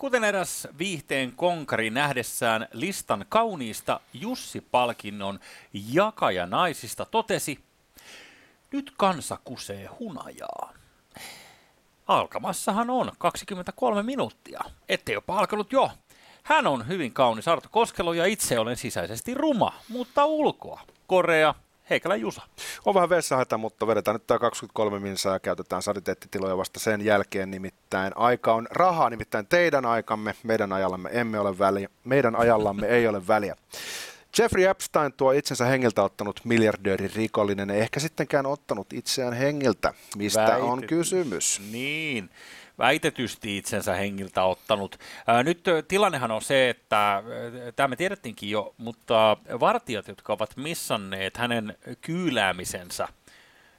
kuten eräs viihteen konkari nähdessään listan kauniista Jussi-palkinnon jakajanaisista totesi, nyt kansa kusee hunajaa. Alkamassahan on 23 minuuttia, ettei jopa alkanut jo. Hän on hyvin kaunis Arto Koskelo ja itse olen sisäisesti ruma, mutta ulkoa korea Heikkälä Jusa. On vähän vessahätä, mutta vedetään nyt tämä 23 minsaa ja käytetään saditeettitiloja vasta sen jälkeen. Nimittäin aika on rahaa, nimittäin teidän aikamme, meidän ajallamme emme ole väliä, meidän ajallamme ei ole väliä. Jeffrey Epstein, tuo itsensä hengiltä ottanut miljardööri rikollinen, ei ehkä sittenkään ottanut itseään hengiltä. Mistä Väitet... on kysymys? Niin väitetysti itsensä hengiltä ottanut. Nyt tilannehan on se, että tämä me tiedettiinkin jo, mutta vartijat, jotka ovat missanneet hänen kyyläämisensä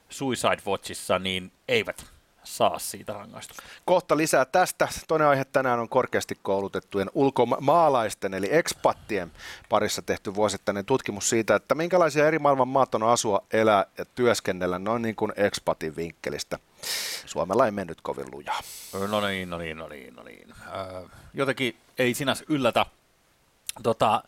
Suicide Watchissa, niin eivät saa siitä rangaistusta. Kohta lisää tästä. Toinen aihe tänään on korkeasti koulutettujen ulkomaalaisten eli ekspattien parissa tehty vuosittainen tutkimus siitä, että minkälaisia eri maailman maat on asua, elää ja työskennellä noin niin kuin ekspatin vinkkelistä. Suomella ei mennyt kovin lujaa. No niin, no niin, no niin, no niin. jotenkin ei sinänsä yllätä. Tota,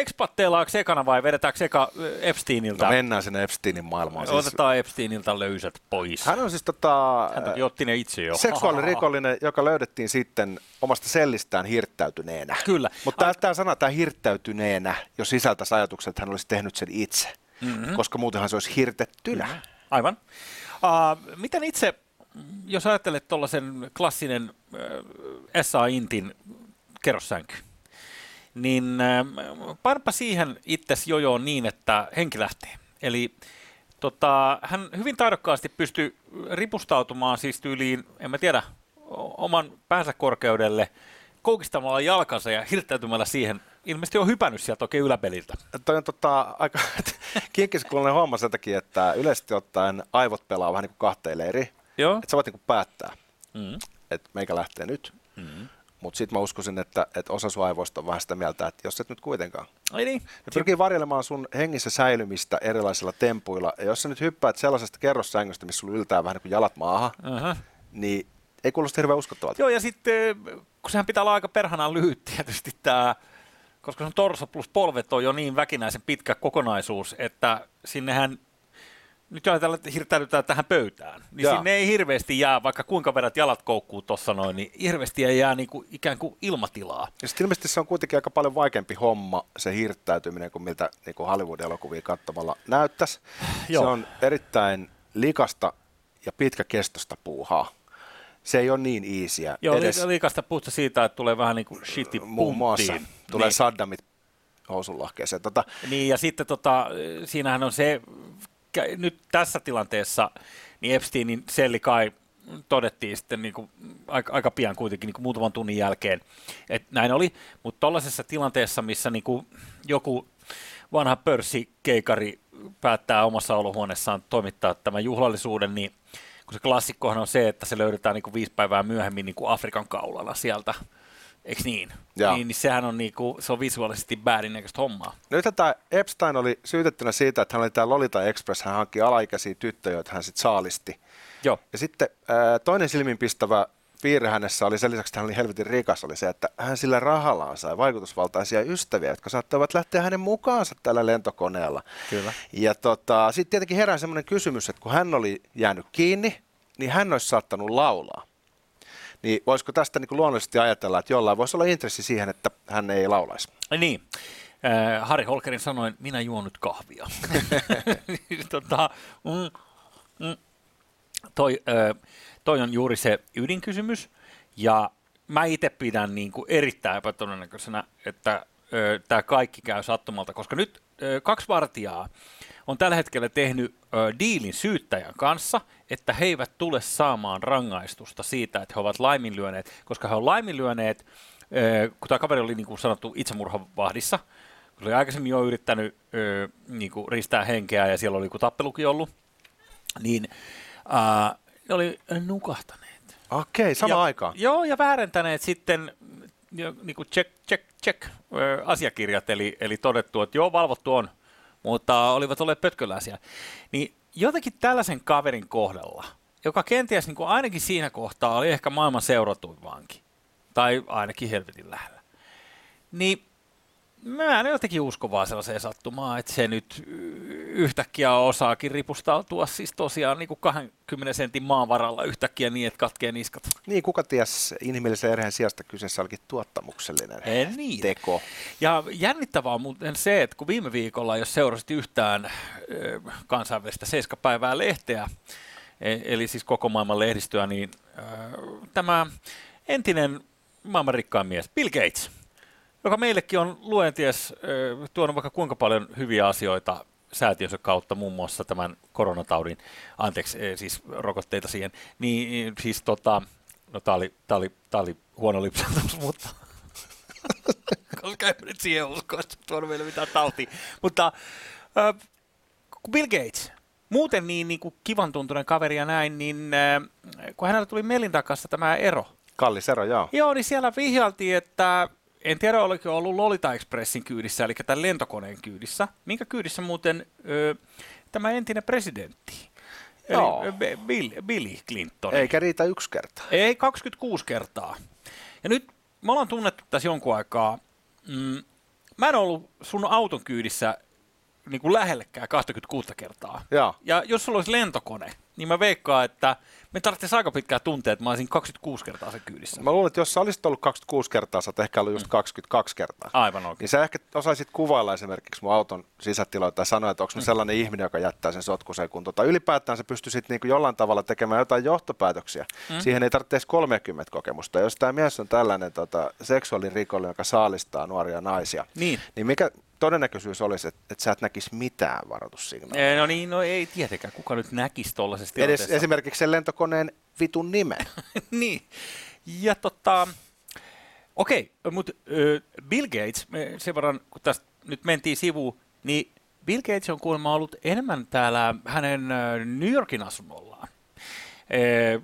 Expatteilla ekana vai vedetäänkö eka Epsteiniltä? No mennään sinne Epsteinin maailmaan. Siis... Otetaan Epsteiniltä löysät pois. Hän on siis tota, Hän otti ne itse jo. seksuaalirikollinen, joka löydettiin sitten omasta sellistään hirttäytyneenä. Kyllä. Mutta Ai... tämä sana, tämä hirttäytyneenä, jo sisältäisi ajatuksen, että hän olisi tehnyt sen itse. Mm-hmm. Koska muutenhan se olisi hirtettynä. Mm-hmm. Aivan. Uh, miten itse, jos ajattelet tuollaisen klassinen uh, SA Intin kerrossänky, niin äh, parpa siihen itsesi jojoon niin, että henki lähtee. Eli tota, hän hyvin taidokkaasti pystyy ripustautumaan siis tyyliin, en mä tiedä, oman päänsä korkeudelle, koukistamalla jalkansa ja hirttäytymällä siihen. Ilmeisesti on hypännyt sieltä oikein yläpeliltä. Toi on tota, aika kinkkiskuullinen homma sen takia, että yleisesti ottaen aivot pelaa vähän niin kuin kahteen leiriin. Joo. Että sä voit niin kuin päättää, mm. että meikä lähtee nyt. Mm. Mutta sitten mä uskoisin, että, että osa sun aivoista on vähän sitä mieltä, että jos et nyt kuitenkaan. Ai niin. Ne pyrkii varjelemaan sun hengissä säilymistä erilaisilla tempuilla. Ja jos sä nyt hyppäät sellaisesta kerrossängystä, missä sulla yltää vähän niin kuin jalat maahan, uh-huh. niin ei kuulosta hirveän uskottavalta. Joo, ja sitten kun sehän pitää olla aika perhanaan lyhyt tietysti tämä, koska sun torso plus polvet on jo niin väkinäisen pitkä kokonaisuus, että sinnehän nyt ajatellaan, että hirttäydytään tähän pöytään, niin Jaa. sinne ei hirveästi jää, vaikka kuinka vedät jalat koukkuu tuossa noin, niin hirveästi ei jää niinku, ikään kuin ilmatilaa. Ja sitten ilmeisesti se on kuitenkin aika paljon vaikeampi homma, se hirttäytyminen, kuin miltä niin kuin Hollywood-elokuvia katsomalla näyttäisi. Joo. Se on erittäin likasta ja pitkäkestosta puuhaa. Se ei ole niin iisiä. Joo, edes. likasta puhuta siitä, että tulee vähän niin kuin shiti Muun muassa. Tulee niin. Saddamit housunlahkeeseen. Tota, niin, ja sitten tota, siinähän on se nyt tässä tilanteessa niin Epsteinin selli kai todettiin sitten niin kuin aika, aika pian kuitenkin niin kuin muutaman tunnin jälkeen, että näin oli, mutta tuollaisessa tilanteessa, missä niin kuin joku vanha pörssikeikari päättää omassa olohuoneessaan toimittaa tämän juhlallisuuden, niin kun se klassikkohan on se, että se löydetään niin kuin viisi päivää myöhemmin niin kuin Afrikan kaulalla sieltä Eikö niin? Niin, niin sehän on, niinku, se on visuaalisesti bäärin näköistä hommaa. Nyt tämä Epstein oli syytettynä siitä, että hän oli tämä Lolita Express, hän hankki alaikäisiä tyttöjä, joita hän sitten saalisti. Joo. Ja sitten toinen silminpistävä piirre hänessä oli sen lisäksi, että hän oli helvetin rikas, oli se, että hän sillä rahallaan sai vaikutusvaltaisia ystäviä, jotka saattavat lähteä hänen mukaansa tällä lentokoneella. Kyllä. Ja tota, sitten tietenkin herää semmoinen kysymys, että kun hän oli jäänyt kiinni, niin hän olisi saattanut laulaa. Niin voisiko tästä niin kuin luonnollisesti ajatella, että jollain voisi olla intressi siihen, että hän ei laulaisi? Niin. Äh, Harri Holkerin sanoin, minä juon nyt kahvia. tota, mm, mm, toi, äh, toi on juuri se ydinkysymys, ja mä itse pidän niin kuin erittäin epätodennäköisenä, että tämä kaikki käy sattumalta, koska nyt äh, kaksi vartijaa on tällä hetkellä tehnyt ö, diilin syyttäjän kanssa, että he eivät tule saamaan rangaistusta siitä, että he ovat laiminlyöneet, koska he ovat laiminlyöneet, ö, kun tämä kaveri oli niin kuin sanottu itsemurhavahdissa, kun oli aikaisemmin jo yrittänyt ö, niin kuin ristää henkeä ja siellä oli joku tappelukin ollut, niin ö, ne oli nukahtaneet. Okei, sama ja, aika. Joo, ja väärentäneet sitten niin kuin check, check, check asiakirjat, eli, eli todettu, että joo, valvottu on, mutta olivat olleet pötköläisiä. Niin jotenkin tällaisen kaverin kohdalla, joka kenties niin kuin ainakin siinä kohtaa oli ehkä maailman seuratuin vanki, tai ainakin helvetin lähellä. Niin mä en jotenkin usko vaan sellaiseen sattumaan, että se nyt yhtäkkiä osaakin ripustautua siis tosiaan niin kuin 20 sentin maanvaralla yhtäkkiä niin, että katkee niskat. Niin, kuka ties inhimillisen erheen sijasta kyseessä olikin tuottamuksellinen Ei, niin. teko. Ja jännittävää on muuten se, että kun viime viikolla, jos seurasit yhtään kansainvälistä seiskapäivää lehteä, e- eli siis koko maailman lehdistöä, niin tämä entinen maailman rikkaan mies, Bill Gates, joka meillekin on luenties tuonut vaikka kuinka paljon hyviä asioita säätiönsä kautta, muun muassa tämän koronataudin, anteeksi, siis rokotteita siihen, niin siis tota, no tää oli, tää oli, tää oli huono lipsatus, mutta koska en nyt siihen usko, että tuonut meille mitään tautia. Mutta äh, Bill Gates, muuten niin, niin kuin kivan tuntunen kaveri ja näin, niin äh, kun hänellä tuli Melindan kanssa tämä ero. Kallis ero, joo. Joo, niin siellä vihjaltiin, että en tiedä, oliko ollut Lolita Expressin kyydissä, eli tämän lentokoneen kyydissä. Minkä kyydissä muuten ö, tämä entinen presidentti, Joo. eli Bill, Billy Clinton. Eikä riitä yksi kerta. Ei, 26 kertaa. Ja nyt me ollaan tunnettu tässä jonkun aikaa. Mm, mä en ollut sun auton kyydissä niin kuin lähellekään 26 kertaa. Joo. Ja jos sulla olisi lentokone, niin mä veikkaan, että me tarvitsisi aika pitkää tuntea, että mä olisin 26 kertaa sen kyydissä. Mä luulen, että jos sä olisit ollut 26 kertaa, sä oot ehkä ollut just 22 kertaa. Aivan oikein. Niin sä ehkä osaisit kuvailla esimerkiksi mun auton sisätiloja tai sanoa, että onko mä sellainen ihminen, joka jättää sen sotkuseen kuntoon. Tai ylipäätään sä pystyisit niin jollain tavalla tekemään jotain johtopäätöksiä. Mm. Siihen ei tarvitse edes 30 kokemusta. Jos tämä mies on tällainen tota, seksuaalirikollinen, joka saalistaa nuoria naisia, Niin. niin mikä todennäköisyys olisi, että, että sä et näkisi mitään varoitussignaaleja? Ei, no niin, no ei tietenkään. Kuka nyt näkisi tuollaisessa Edes tilanteessa? esimerkiksi sen lentokoneen vitun nimen. niin. Ja tota, okei, mutta Bill Gates, sen verran, kun tästä nyt mentiin sivuun, niin Bill Gates on kuulemma ollut enemmän täällä hänen New Yorkin asunnollaan,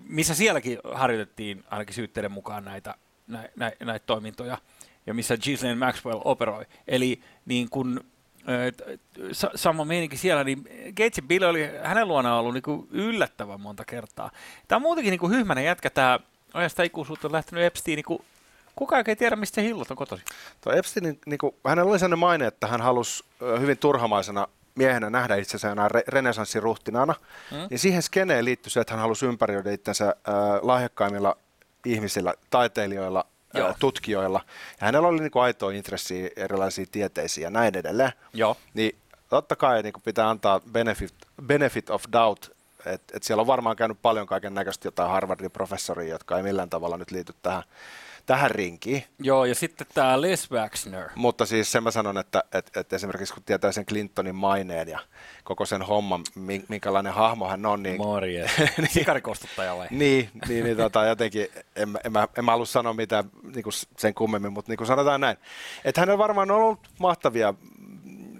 missä sielläkin harjoitettiin ainakin syytteiden mukaan näitä, nä, nä, näitä toimintoja, ja missä Ghislaine Maxwell operoi. Eli niin sa- sama meininki siellä, niin Gates ja Bill oli hänen luonaan ollut niin kuin yllättävän monta kertaa. Tämä on muutenkin niin kuin hyhmäinen jätkä, tämä ajasta ikuisuutta lähtenyt Epstein, niin kuin, kukaan ei tiedä, mistä se hillot on kotoisin. Tuo Epstein, niin kuin, hänellä oli sellainen maine, että hän halusi hyvin turhamaisena miehenä nähdä itsensä jonain re- renesanssiruhtinaana, mm. niin siihen skeneen liittyi se, että hän halusi ympäröidä itsensä äh, lahjakkaimmilla ihmisillä, taiteilijoilla, Joo. tutkijoilla. Ja hänellä oli niin kuin, aitoa intressiä erilaisiin tieteisiin ja näin edelleen. Joo. Niin totta kai niin kuin pitää antaa benefit, benefit of doubt, että et siellä on varmaan käynyt paljon kaiken näköistä jotain Harvardin professoria, jotka ei millään tavalla nyt liity tähän, tähän rinkiin. Joo, ja sitten tämä Les Waxner. Mutta siis sen mä sanon, että, että, että esimerkiksi kun tietää sen Clintonin maineen ja koko sen homman, min- minkälainen hahmo hän on, niin, Morjes. Sikarikostuttaja vai? niin, niin, niin tota, jotenkin en, en, mä, en mä halua sanoa mitään niin kuin sen kummemmin, mutta niin kuin sanotaan näin, että hänellä varmaan on ollut mahtavia,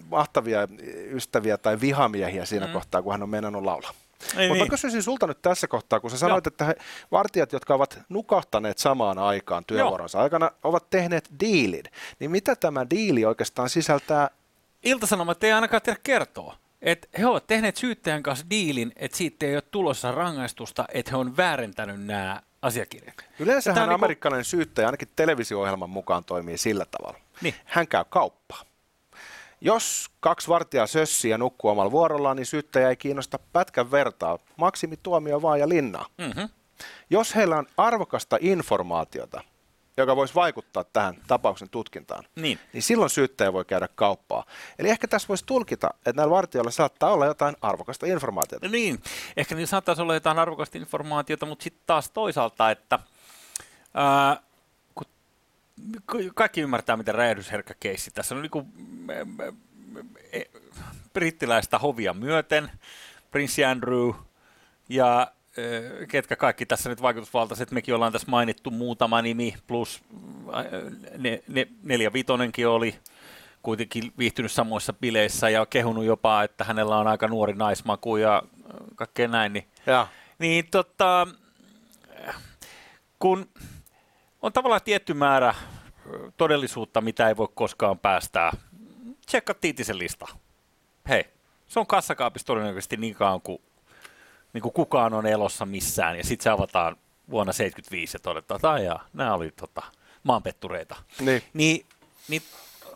mahtavia ystäviä tai vihamiehiä siinä mm. kohtaa, kun hän on meinannut laulaa. Ei Mutta niin. mä kysyisin sulta nyt tässä kohtaa, kun sä sanoit, Joo. että he, vartijat, jotka ovat nukahtaneet samaan aikaan työvuoronsa aikana, ovat tehneet diilin. Niin mitä tämä diili oikeastaan sisältää? Iltasanomat ei ainakaan tiedä kertoa. Että he ovat tehneet syyttäjän kanssa diilin, että siitä ei ole tulossa rangaistusta, että he on väärentänyt nämä asiakirjat. Yleensähän on niinku- amerikkalainen syyttäjä ainakin televisio-ohjelman mukaan toimii sillä tavalla. Niin. Hän käy kauppaa. Jos kaksi vartijaa sössii ja nukkuu omalla vuorollaan, niin syyttäjä ei kiinnosta pätkän vertaa. Maksimituomio vaan ja linnaa. Mm-hmm. Jos heillä on arvokasta informaatiota, joka voisi vaikuttaa tähän tapauksen tutkintaan, Niin. niin silloin syyttäjä voi käydä kauppaa. Eli ehkä tässä voisi tulkita, että näillä vartijoilla saattaa olla jotain arvokasta informaatiota. Niin, ehkä niin saattaisi olla jotain arvokasta informaatiota, mutta sitten taas toisaalta, että ää, kaikki ymmärtää, miten räjähdysherkkä keissi tässä on niin brittiläistä hovia myöten, prinssi Andrew ja ää, ketkä kaikki tässä nyt vaikutusvaltaiset, mekin ollaan tässä mainittu muutama nimi, plus ne, ne, neljä vitonenkin oli kuitenkin viihtynyt samoissa bileissä ja kehunut jopa, että hänellä on aika nuori naismaku ja kaikkea näin, niin, Ja. niin tota, kun on tavallaan tietty määrä todellisuutta, mitä ei voi koskaan päästää, tsekka Tiitisen lista. Hei, se on kassakaapissa todennäköisesti niin kauan kuin, niin kuin kukaan on elossa missään, ja sitten se avataan vuonna 75 ja todetaan, että ajaa, nämä oli tota, maanpettureita. Niin. Niin, niin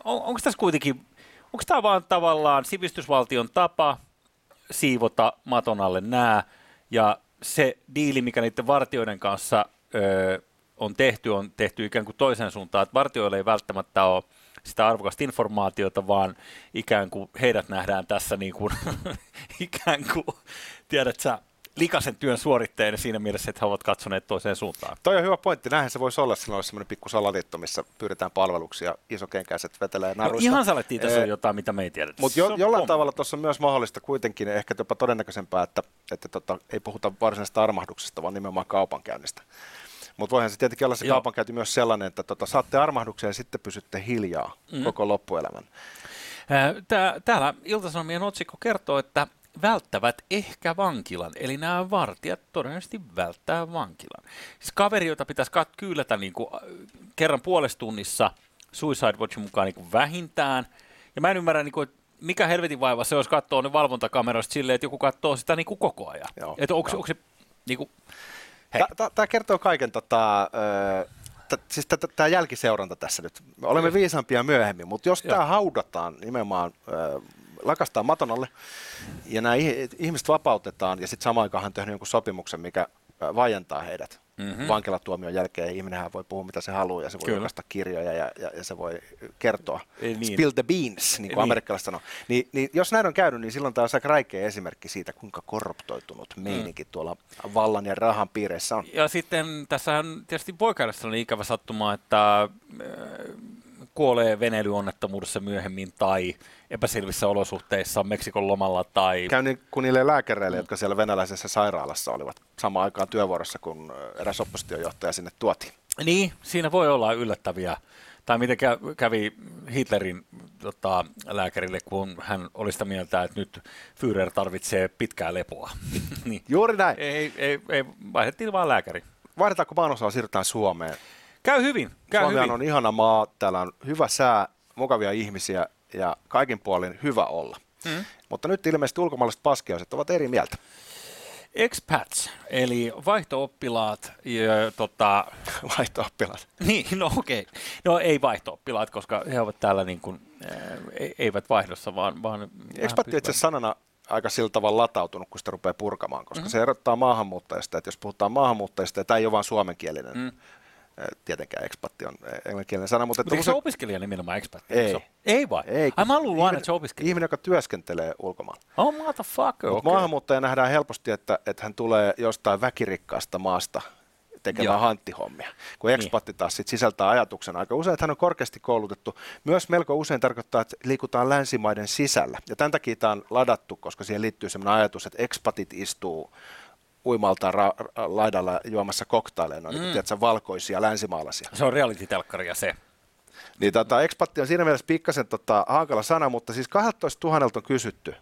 on, onko tässä kuitenkin, onko tämä vaan tavallaan sivistysvaltion tapa siivota maton alle nämä, ja se diili, mikä niiden vartioiden kanssa ö, on tehty, on tehty ikään kuin toisen suuntaan, että vartioille ei välttämättä ole sitä arvokasta informaatiota, vaan ikään kuin heidät nähdään tässä niin kuin, ikään kuin, tiedät sä, likaisen työn suoritteen siinä mielessä, että he ovat katsoneet toiseen suuntaan. Toi on hyvä pointti. Näinhän se voisi olla. Silloin olisi semmoinen pikku salaliitto, missä pyydetään palveluksia, isokenkäiset vetelee No, naruista. ihan salettiin, tässä on jotain, mitä me ei tiedetä. Mutta jo, on jollain pommi. tavalla tuossa on myös mahdollista kuitenkin, ehkä jopa todennäköisempää, että, että tota, ei puhuta varsinaisesta armahduksesta, vaan nimenomaan kaupankäynnistä. Mutta voihan se tietenkin olla se Joo. kaupankäynti myös sellainen, että tota, saatte armahduksen ja sitten pysytte hiljaa mm. koko loppuelämän. Ää, Tää, täällä Ilta-Sanomien otsikko kertoo, että välttävät ehkä vankilan, eli nämä vartijat todennäköisesti välttää vankilan. Siis kaveri, jota pitäisi kat- kyylätä niin kuin, kerran puolessa tunnissa Suicide Watchin mukaan niin kuin vähintään. Ja mä en ymmärrä, niin kuin, että mikä helvetin vaiva se olisi katsoa ne valvontakameroista silleen, että joku katsoo sitä niin kuin koko ajan. Joo, että onko, se niin kuin, Tämä kertoo kaiken, tota, siis tämä jälkiseuranta tässä nyt. Me olemme viisaampia myöhemmin, mutta jos tämä haudataan nimenomaan, ö, lakastaa maton alle ja nämä ihmiset vapautetaan ja sitten samaan aikaan on tehnyt jonkun sopimuksen, mikä ö, vaientaa heidät mm-hmm. vankilatuomion jälkeen ihminenhän voi puhua mitä se haluaa ja se voi Kyllä. julkaista kirjoja ja, ja, ja se voi kertoa. Ei niin. Spill the beans, niin kuin Niin. amerikkalaiset sanoo. Niin, niin jos näin on käynyt, niin silloin tämä on aika räikeä esimerkki siitä, kuinka korruptoitunut meininki tuolla vallan ja rahan piireissä on. Ja sitten tässähän tietysti voi käydä sellainen ikävä sattuma, että äh, kuolee veneilyonnettomuudessa myöhemmin tai epäselvissä olosuhteissa Meksikon lomalla tai... Käyn niin kuin niille lääkäreille, jotka siellä venäläisessä sairaalassa olivat samaan aikaan työvuorossa, kun eräs oppositiojohtaja sinne tuotiin. Niin, siinä voi olla yllättäviä. Tai miten kä- kävi Hitlerin tota, lääkärille, kun hän oli sitä mieltä, että nyt Führer tarvitsee pitkää lepoa. niin. Juuri näin. ei, ei, ei, vaihdettiin vaan lääkäri. Vaihdetaanko maanosaa, siirrytään Suomeen. Käy hyvin, käy Suomi hyvin. on ihana maa, täällä on hyvä sää, mukavia ihmisiä ja kaikin puolin hyvä olla. Mm. Mutta nyt ilmeisesti ulkomaalaiset paskiaiset ovat eri mieltä. Expats, eli vaihto-oppilaat, ja, tota, Vaihto-oppilaat. niin, no okei, no ei vaihto-oppilaat, koska he ovat täällä niin kuin, äh, e- eivät vaihdossa, vaan... vaan Expatti itse sanana aika sillä tavalla latautunut, kun sitä rupeaa purkamaan, koska Mhm. mm-hmm. se erottaa maahanmuuttajista, että jos puhutaan maahanmuuttajista, ja tämä ei ole vain suomenkielinen, mm. Tietenkään expatti on eh, englanninkielinen sana, mutta, että eikö se opiskelija nimenomaan expat? Ei. Se? Ei vai? Ei, Ai mä oon luullut aina, ihminen- että se opiskelija. Ihminen, joka työskentelee ulkomailla. Oh, motherfucker, Okay. Maahanmuuttaja nähdään helposti, että, että hän tulee jostain väkirikkaasta maasta tekemään Joo. hanttihommia. Kun expatti taas sit sisältää ajatuksen aika usein, että hän on korkeasti koulutettu. Myös melko usein tarkoittaa, että liikutaan länsimaiden sisällä. Ja tämän takia tämä on ladattu, koska siihen liittyy sellainen ajatus, että expatit istuu uimalta ra- laidalla juomassa koktaileja, no, mm. niin, tiedätkö, valkoisia länsimaalaisia. Se on reality-telkkaria se. Niin tota, expatti on siinä mielessä pikkasen tota, hankala sana, mutta siis 12 000 on kysytty,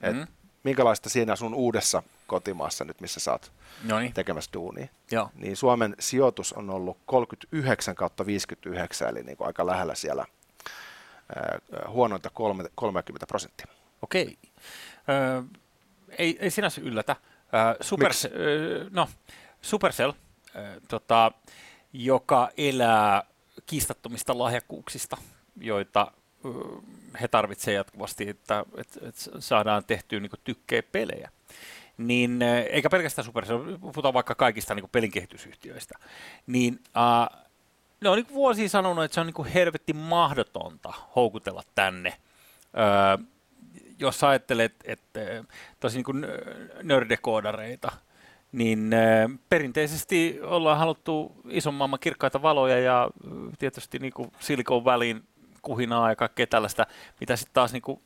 että Mm. minkälaista siinä sun uudessa kotimaassa nyt, missä sä oot No niin, tekemässä duunia. joo. Niin Suomen sijoitus on ollut 39 kautta 59, eli niin kuin aika lähellä siellä ää, huonointa kolme, 30 prosenttia. Okei. Ö, ei, ei sinänsä yllätä. Ö, Super, ö, no, Supercell, ö, tota, joka elää kiistattomista lahjakkuuksista, joita ö, he tarvitsevat jatkuvasti, että, että, että saadaan tehtyä niin tykkää pelejä. Niin, ö, eikä pelkästään Supercell, puhutaan vaikka kaikista niin pelinkehitysyhtiöistä, niin äh, ne on niin vuosia sanonut, että se on niin helvetti mahdotonta houkutella tänne Öö, jos ajattelet, että tosi niin nördekoodareita, niin ö, perinteisesti ollaan haluttu ison maailman kirkkaita valoja ja ö, tietysti niin kuin Silicon Valleyin kuhinaa ja kaikkea tällaista, mitä sitten taas niin kuin,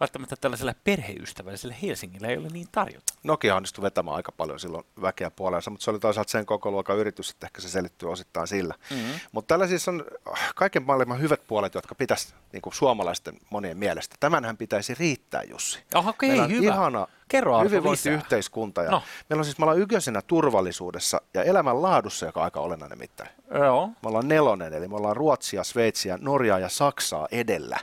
välttämättä tällaisella perheystävällisellä Helsingillä ei ole niin tarjota. Nokia onnistui vetämään aika paljon silloin väkeä puoleensa, mutta se oli toisaalta sen koko luokan yritys, että ehkä se selittyy osittain sillä. Mm-hmm. Mutta tällä siis on kaiken maailman hyvät puolet, jotka pitäisi niin kuin suomalaisten monien mielestä. Tämänhän pitäisi riittää, Jussi. Aha, okei, Meillä on hyvä. ihana Kerro hyvinvointiyhteiskunta. Ja No. Meillä on siis, me ollaan ykkösenä turvallisuudessa ja elämänlaadussa, joka on aika olennainen mittari. Joo. Me ollaan nelonen, eli me ollaan Ruotsia, Sveitsiä, Norjaa ja Saksaa edellä.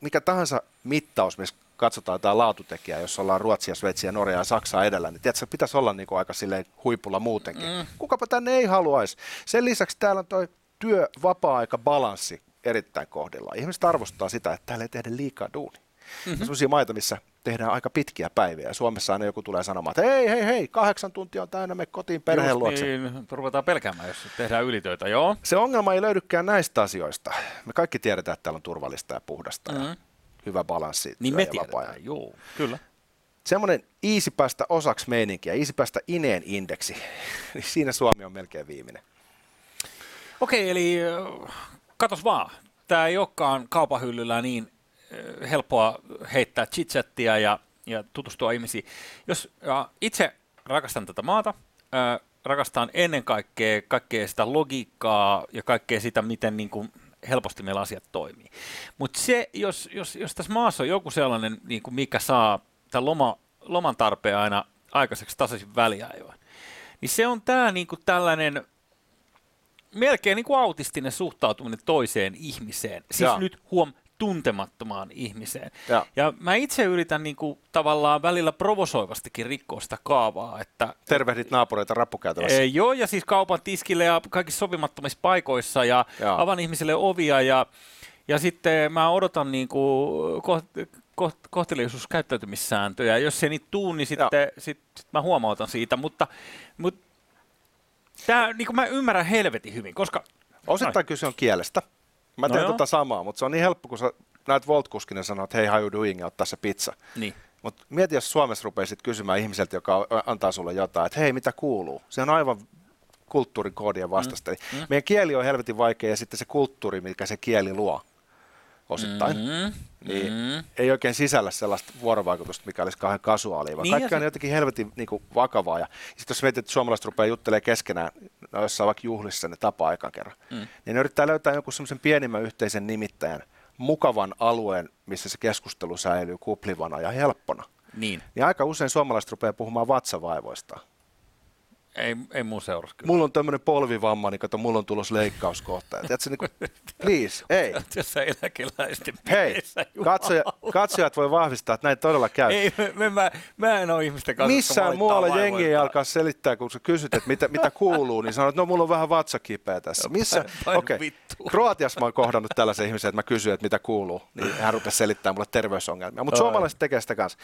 Mi- mi- mikä tahansa mittaus, missä katsotaan jotain laatutekijää, jos ollaan Ruotsia, Sveitsiä, Norjaa ja Saksaa edellä, niin tiedätkö, pitäisi olla niin kuin aika silleen huipulla muutenkin. Mm. Kukapa tänne ei haluaisi. Sen lisäksi täällä on toi työ-vapaa-aika balanssi erittäin kohdilla. Ihmiset arvostaa sitä, että täällä ei tehdä liikaa duuni. Mm-hmm. Sellaisia maita, missä tehdään aika pitkiä päiviä. Suomessa aina joku tulee sanomaan, että hei, hei, hei, kahdeksan tuntia on täynnä, me kotiin perheen luokse. Niin, ruvetaan pelkäämään, jos tehdään ylitöitä, joo. Se ongelma ei löydykään näistä asioista. Me kaikki tiedetään, että täällä on turvallista ja puhdasta mm-hmm. ja hyvä balanssi. Niin me tiedetään, joo, kyllä. Semmoinen easy päästä osaksi meininkiä, easy päästä ineen indeksi, niin siinä Suomi on melkein viimeinen. Okei, eli katos vaan. Tämä ei olekaan kaupahyllyllä niin helppoa heittää chitchattia ja, ja tutustua ihmisiin. Jos ja itse rakastan tätä maata, ää, rakastan ennen kaikkea kaikkea sitä logiikkaa ja kaikkea sitä, miten niin kuin helposti meillä asiat toimii. Mutta se, jos, jos, jos tässä maassa on joku sellainen, niin kuin mikä saa tämän loma, loman tarpeen aina aikaiseksi tasaisin väliajoin, niin se on tämä niin kuin tällainen melkein niin kuin autistinen suhtautuminen toiseen ihmiseen. Siis ja. nyt huom, tuntemattomaan ihmiseen. Ja, ja mä itse yritän niin kuin, tavallaan välillä provosoivastikin rikkoa sitä kaavaa. Että, Tervehdit naapureita rappukäytävässä. E, joo, ja siis kaupan tiskille ja kaikissa sopimattomissa paikoissa ja, ja. avan ihmisille ovia ja, ja sitten mä odotan niin kuin, koht, koht, kohteliaisuuskäyttäytymissääntöjä. Jos se niitä tuu, niin sitten sit, sit mä huomautan siitä, mutta, mutta tää, niin kuin mä ymmärrän helvetin hyvin, koska... Osittain kyse on kielestä. Mä teen no tota samaa, mutta se on niin helppo, kun sä näet Voltkuskin ja sanoo, että hei, how you doing, ja ottaa se pizza. Niin. Mutta mieti, jos Suomessa rupeisit kysymään ihmiseltä, joka antaa sulle jotain, että hei, mitä kuuluu? Se on aivan kulttuurin koodien vastasta. Mm. Mm. Meidän kieli on helvetin vaikea ja sitten se kulttuuri, mikä se kieli luo osittain, mm-hmm. niin mm-hmm. ei oikein sisällä sellaista vuorovaikutusta, mikä olisi kauhean kasuaalia, vaan niin kaikki on se... jotenkin helvetin niin kuin, vakavaa. Ja sitten jos mietit, että suomalaiset rupeaa juttelemaan keskenään, no jossain vaikka juhlissa ne tapaa aikan kerran, mm. niin ne yrittää löytää jonkun semmoisen pienimmän yhteisen nimittäjän, mukavan alueen, missä se keskustelu säilyy kuplivana ja helppona. Niin. niin aika usein suomalaiset rupeaa puhumaan vatsavaivoista. Ei, ei mun seurasi kyllä. Mulla on tämmöinen polvivamma, niin kato, mulla on tulos leikkauskohta. Tiedätkö, niin kuin, please, ei. Jossain eläkeläisten Hei, katsoja, katsojat voi vahvistaa, että näin todella käy. Ei, mä, mä, mä en ole ihmisten kanssa. Missään muualla jengi ei alkaa selittää, kun sä kysyt, että mitä, mitä kuuluu, niin sanot, että no mulla on vähän vatsa kipeä tässä. Missä? Okei, okay. Kroatiassa mä oon kohdannut tällaisen ihmisen, että mä kysyn, että mitä kuuluu, niin hän rupesi selittämään mulle terveysongelmia. Mutta suomalaiset tekee sitä kanssa.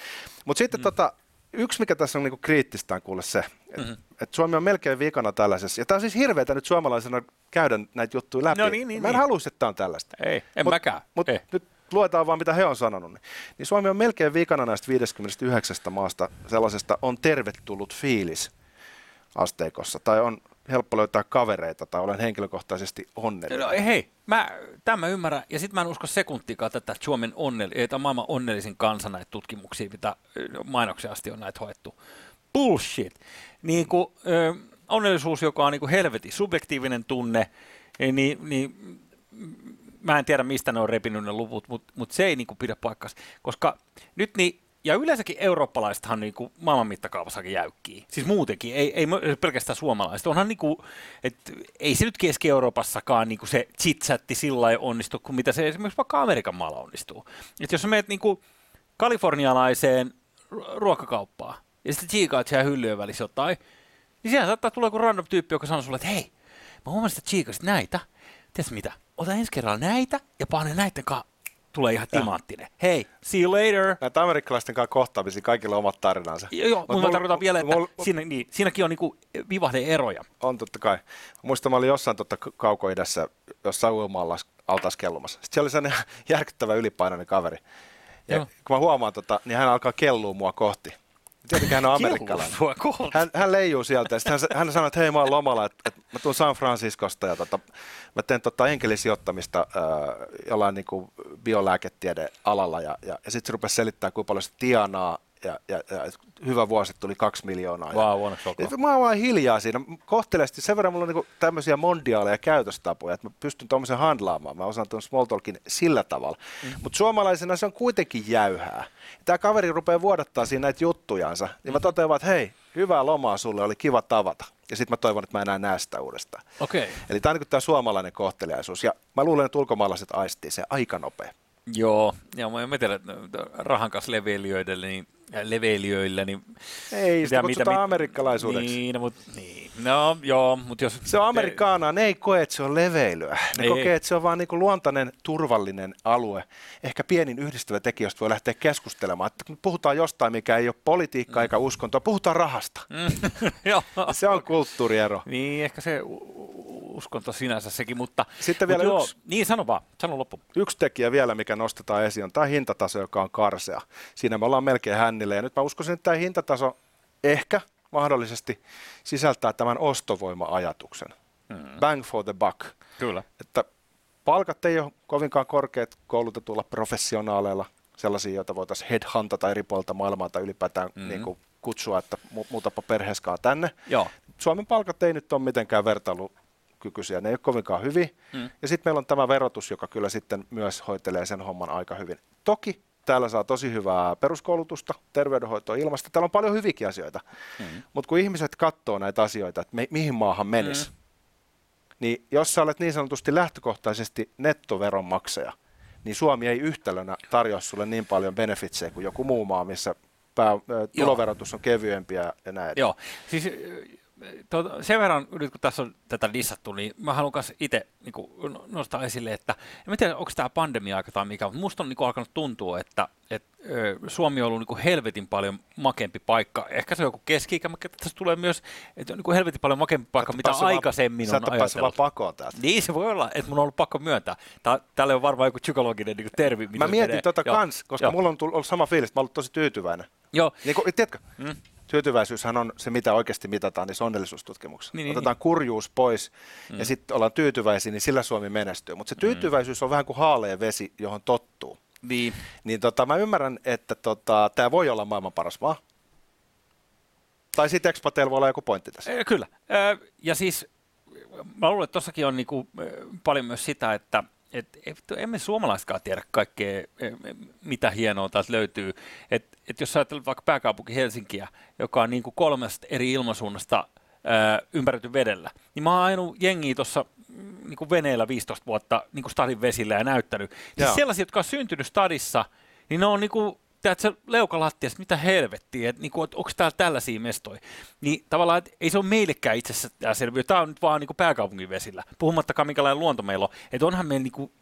Mutta sitten mm. tota, yksi, mikä tässä on niinku kriittistä, on kuule se, että mm-hmm. et Suomi on melkein viikana tällaisessa. Ja tämä on siis hirveätä nyt suomalaisena käydä näitä juttuja läpi. No niin, niin, Mä en niin. haluaisi, että tämä on tällaista. Ei, en mut, mäkään. Mutta nyt luetaan vaan, mitä he on sanonut. Niin, niin Suomi on melkein viikana näistä 59 maasta sellaisesta on tervetullut fiilis asteikossa. Tai on helppo löytää kavereita tai olen henkilökohtaisesti onnellinen. No, hei, mä, tämän mä ymmärrän. Ja sitten mä en usko sekuntikaan tätä Suomen onnell, että maailman onnellisin kansa näitä tutkimuksia, mitä mainoksia asti on näitä hoettu. Bullshit. Niin kuin, ö, onnellisuus, joka on niin kuin helvetin subjektiivinen tunne, niin, niin mä en tiedä mistä ne on repinyt ne luvut, mutta mut se ei niin kuin pidä paikkansa. Koska nyt niin ja yleensäkin eurooppalaisethan niin kuin maailman mittakaavassakin jäykkii. Siis muutenkin, ei, ei pelkästään suomalaiset. Onhan niin kuin, että ei se nyt Keski-Euroopassakaan niin kuin se chit-chatti sillä lailla onnistu, kuin mitä se esimerkiksi vaikka Amerikan maalla onnistuu. Että jos sä menet niin kuin kalifornialaiseen ruokakauppaan, ja sitten tsiikaat siellä hyllyjen välissä jotain, niin siellä saattaa tulla joku random tyyppi, joka sanoo sulle, että hei, mä huomasin, että tsiikasit näitä. Tiedätkö mitä? Ota ensi kerralla näitä ja pane näiden kanssa tulee ihan timanttinen. Hei, see you later. Näitä amerikkalaisten kanssa kohtaamisia, kaikilla omat tarinansa. Joo, joo mutta mä tarkoitan vielä, että mul, siinä, niin, siinäkin on niinku vivahde-eroja. On totta kai. Muistan, mä olin jossain totta kaukoidässä, jossain uimalla altaas kellumassa. Sitten siellä oli sellainen järkyttävä ylipainoinen kaveri. Ja joo. kun mä huomaan tota, niin hän alkaa kellua mua kohti. Tietenkin hän on amerikkalainen. Hän, hän leijuu sieltä ja hän, hän sanoi, että hei mä oon lomalla, että, että mä tuun San Franciscosta ja tota, mä teen tota enkelisijoittamista äh, jollain niin kuin biolääketiede alalla ja, ja, ja sitten se rupesi selittämään, kuinka paljon se tienaa ja, ja, ja hyvä vuosi tuli kaksi miljoonaa. Wow, ja, mä oon vaan hiljaa siinä. Kohteleesti sen verran mulla on niinku tämmöisiä mondiaaleja käytöstapoja, että mä pystyn tuommoisen handlaamaan. Mä osaan tuon small talkin sillä tavalla. Mm-hmm. Mutta suomalaisena se on kuitenkin jäyhää. Tämä kaveri rupeaa vuodattaa siinä näitä juttujansa. Niin mä totean vaan, että hei, hyvää lomaa sulle, oli kiva tavata. Ja sitten mä toivon, että mä enää näe sitä uudestaan. Okay. Eli tämä on niin tämä suomalainen kohteliaisuus. Ja mä luulen, että ulkomaalaiset aistii se aika nopea. Joo, ja mä tiedän, että rahan kanssa leveilijöille, niin leveilijöillä, niin... Ei, sitä kutsutaan amerikkalaisuudeksi. Niin, no, mutta, niin. no joo, mutta jos... Se on amerikaana, ne ei koe, että se on leveilyä. Ne ei. kokee, että se on vaan niin luontainen, turvallinen alue. Ehkä pienin yhdistävä tekijä, josta voi lähteä keskustelemaan. Että kun puhutaan jostain, mikä ei ole politiikka mm. eikä uskontoa, puhutaan rahasta. Mm. se on kulttuuriero. Niin, ehkä se uskonto sinänsä sekin, mutta... Sitten vielä mutta yksi... Joo, niin, sano vaan, sano loppu. Yksi tekijä vielä, mikä nostetaan esiin, on tämä hintataso, joka on karsea. Siinä me ollaan melkein hännille, ja nyt mä uskoisin, että tämä hintataso ehkä mahdollisesti sisältää tämän ostovoima-ajatuksen. Mm. Bang for the buck. Kyllä. Että palkat ei ole kovinkaan korkeat koulutetulla professionaaleilla, sellaisia, joita voitaisiin headhuntata eri puolilta maailmaa tai ylipäätään mm-hmm. niin kuin kutsua, että mu- muutapa perheeskaan tänne. Joo. Suomen palkat ei nyt ole mitenkään vertailu kykyisiä, ne ei ole kovinkaan hyvin. Mm. Ja sitten meillä on tämä verotus, joka kyllä sitten myös hoitelee sen homman aika hyvin. Toki täällä saa tosi hyvää peruskoulutusta, terveydenhoitoa, ilmasta. Täällä on paljon hyviäkin asioita. Mm. Mutta kun ihmiset katsoo näitä asioita, että me, mihin maahan menisi, mm. niin jos sä olet niin sanotusti lähtökohtaisesti nettoveronmaksaja, niin Suomi ei yhtälönä tarjoa sulle niin paljon benefitsejä kuin joku muu maa, missä pää, tuloverotus on kevyempi ja näin. Joo, siis tuota, sen verran, nyt kun tässä on tätä dissattu, niin mä haluan myös itse niin nostaa esille, että en tiedä, onko tämä pandemia-aika tai mikä, mutta musta on niin kuin, alkanut tuntua, että, että ö, Suomi on ollut niin kuin helvetin paljon makempi paikka. Ehkä se on joku keski mutta tässä tulee myös, että on niin kuin helvetin paljon makempi paikka, mitä aikaisemmin on ajatellut. vaan pakoon täältä. Niin, se voi olla, että mun on ollut pakko myöntää. Täällä on varmaan joku psykologinen niin termi. Mä mietin menee. tota Joo. kans, koska Joo. mulla on tullut, ollut sama fiilis, että mä olen ollut tosi tyytyväinen. Joo. Niin kuin, tiedätkö, mm tyytyväisyyshän on se, mitä oikeasti mitataan niissä onnellisuustutkimuksissa. Niin, niin, Otetaan niin. kurjuus pois mm. ja sitten ollaan tyytyväisiä, niin sillä Suomi menestyy. Mutta se mm. tyytyväisyys on vähän kuin haaleen vesi, johon tottuu. Niin. Niin tota, mä ymmärrän, että tota, tämä voi olla maailman paras maa. Tai sitten Expatel voi olla joku pointti tässä. Kyllä. ja siis mä luulen, että tuossakin on niinku, paljon myös sitä, että et, et, emme suomalaiskaan tiedä kaikkea, e, mitä hienoa täältä löytyy. Et, et jos ajattelet vaikka pääkaupunki Helsinkiä, joka on niin kuin kolmesta eri ilmasuunnasta ää, ympäröity vedellä, niin mä oon ajanut jengiä tuossa mm, niin veneellä 15 vuotta niin kuin stadin vesillä ja näyttänyt. Siis sellaisia, jotka on syntynyt stadissa, niin ne on niin kuin se leukalattias, mitä helvettiä, että niinku, et onko täällä tällaisia mestoja. Niin tavallaan, että ei se ole meillekään itse asiassa tämä selviö. Tämä on nyt vaan niinku pääkaupungin vesillä. Puhumattakaan minkälainen luonto meillä on. Että onhan meillä niinku,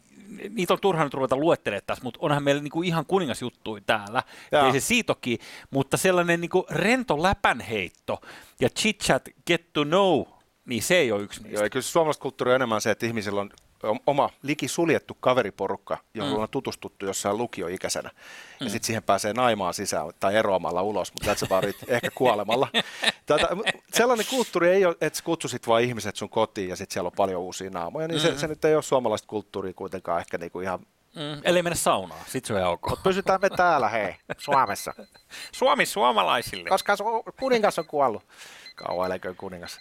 niitä on turha nyt ruveta luettelemaan tässä, mutta onhan meillä niinku ihan kuningasjuttui täällä. Ei se siitokin, mutta sellainen niinku rento läpänheitto ja chit-chat, get to know, niin se ei ole yksi niistä. Joo, kyllä suomalaista kulttuuri on enemmän se, että ihmisillä on oma liki suljettu kaveriporukka, johon mm. on tutustuttu jossain lukioikäisenä. Mm. Ja sitten siihen pääsee naimaan sisään tai eroamalla ulos, mutta that's about it, ehkä kuolemalla. Tätä, sellainen kulttuuri ei ole, että kutsusit vain ihmiset sun kotiin ja sitten siellä on paljon uusia naamoja, niin mm. se, se nyt ei ole suomalaista kulttuuria kuitenkaan ehkä niinku ihan Mm, eli mennä saunaan, sit se on ok. Mutta pysytään me täällä, hei, Suomessa. Suomi suomalaisille. Koska su- kuningas on kuollut. Kauan eläköön kuningas.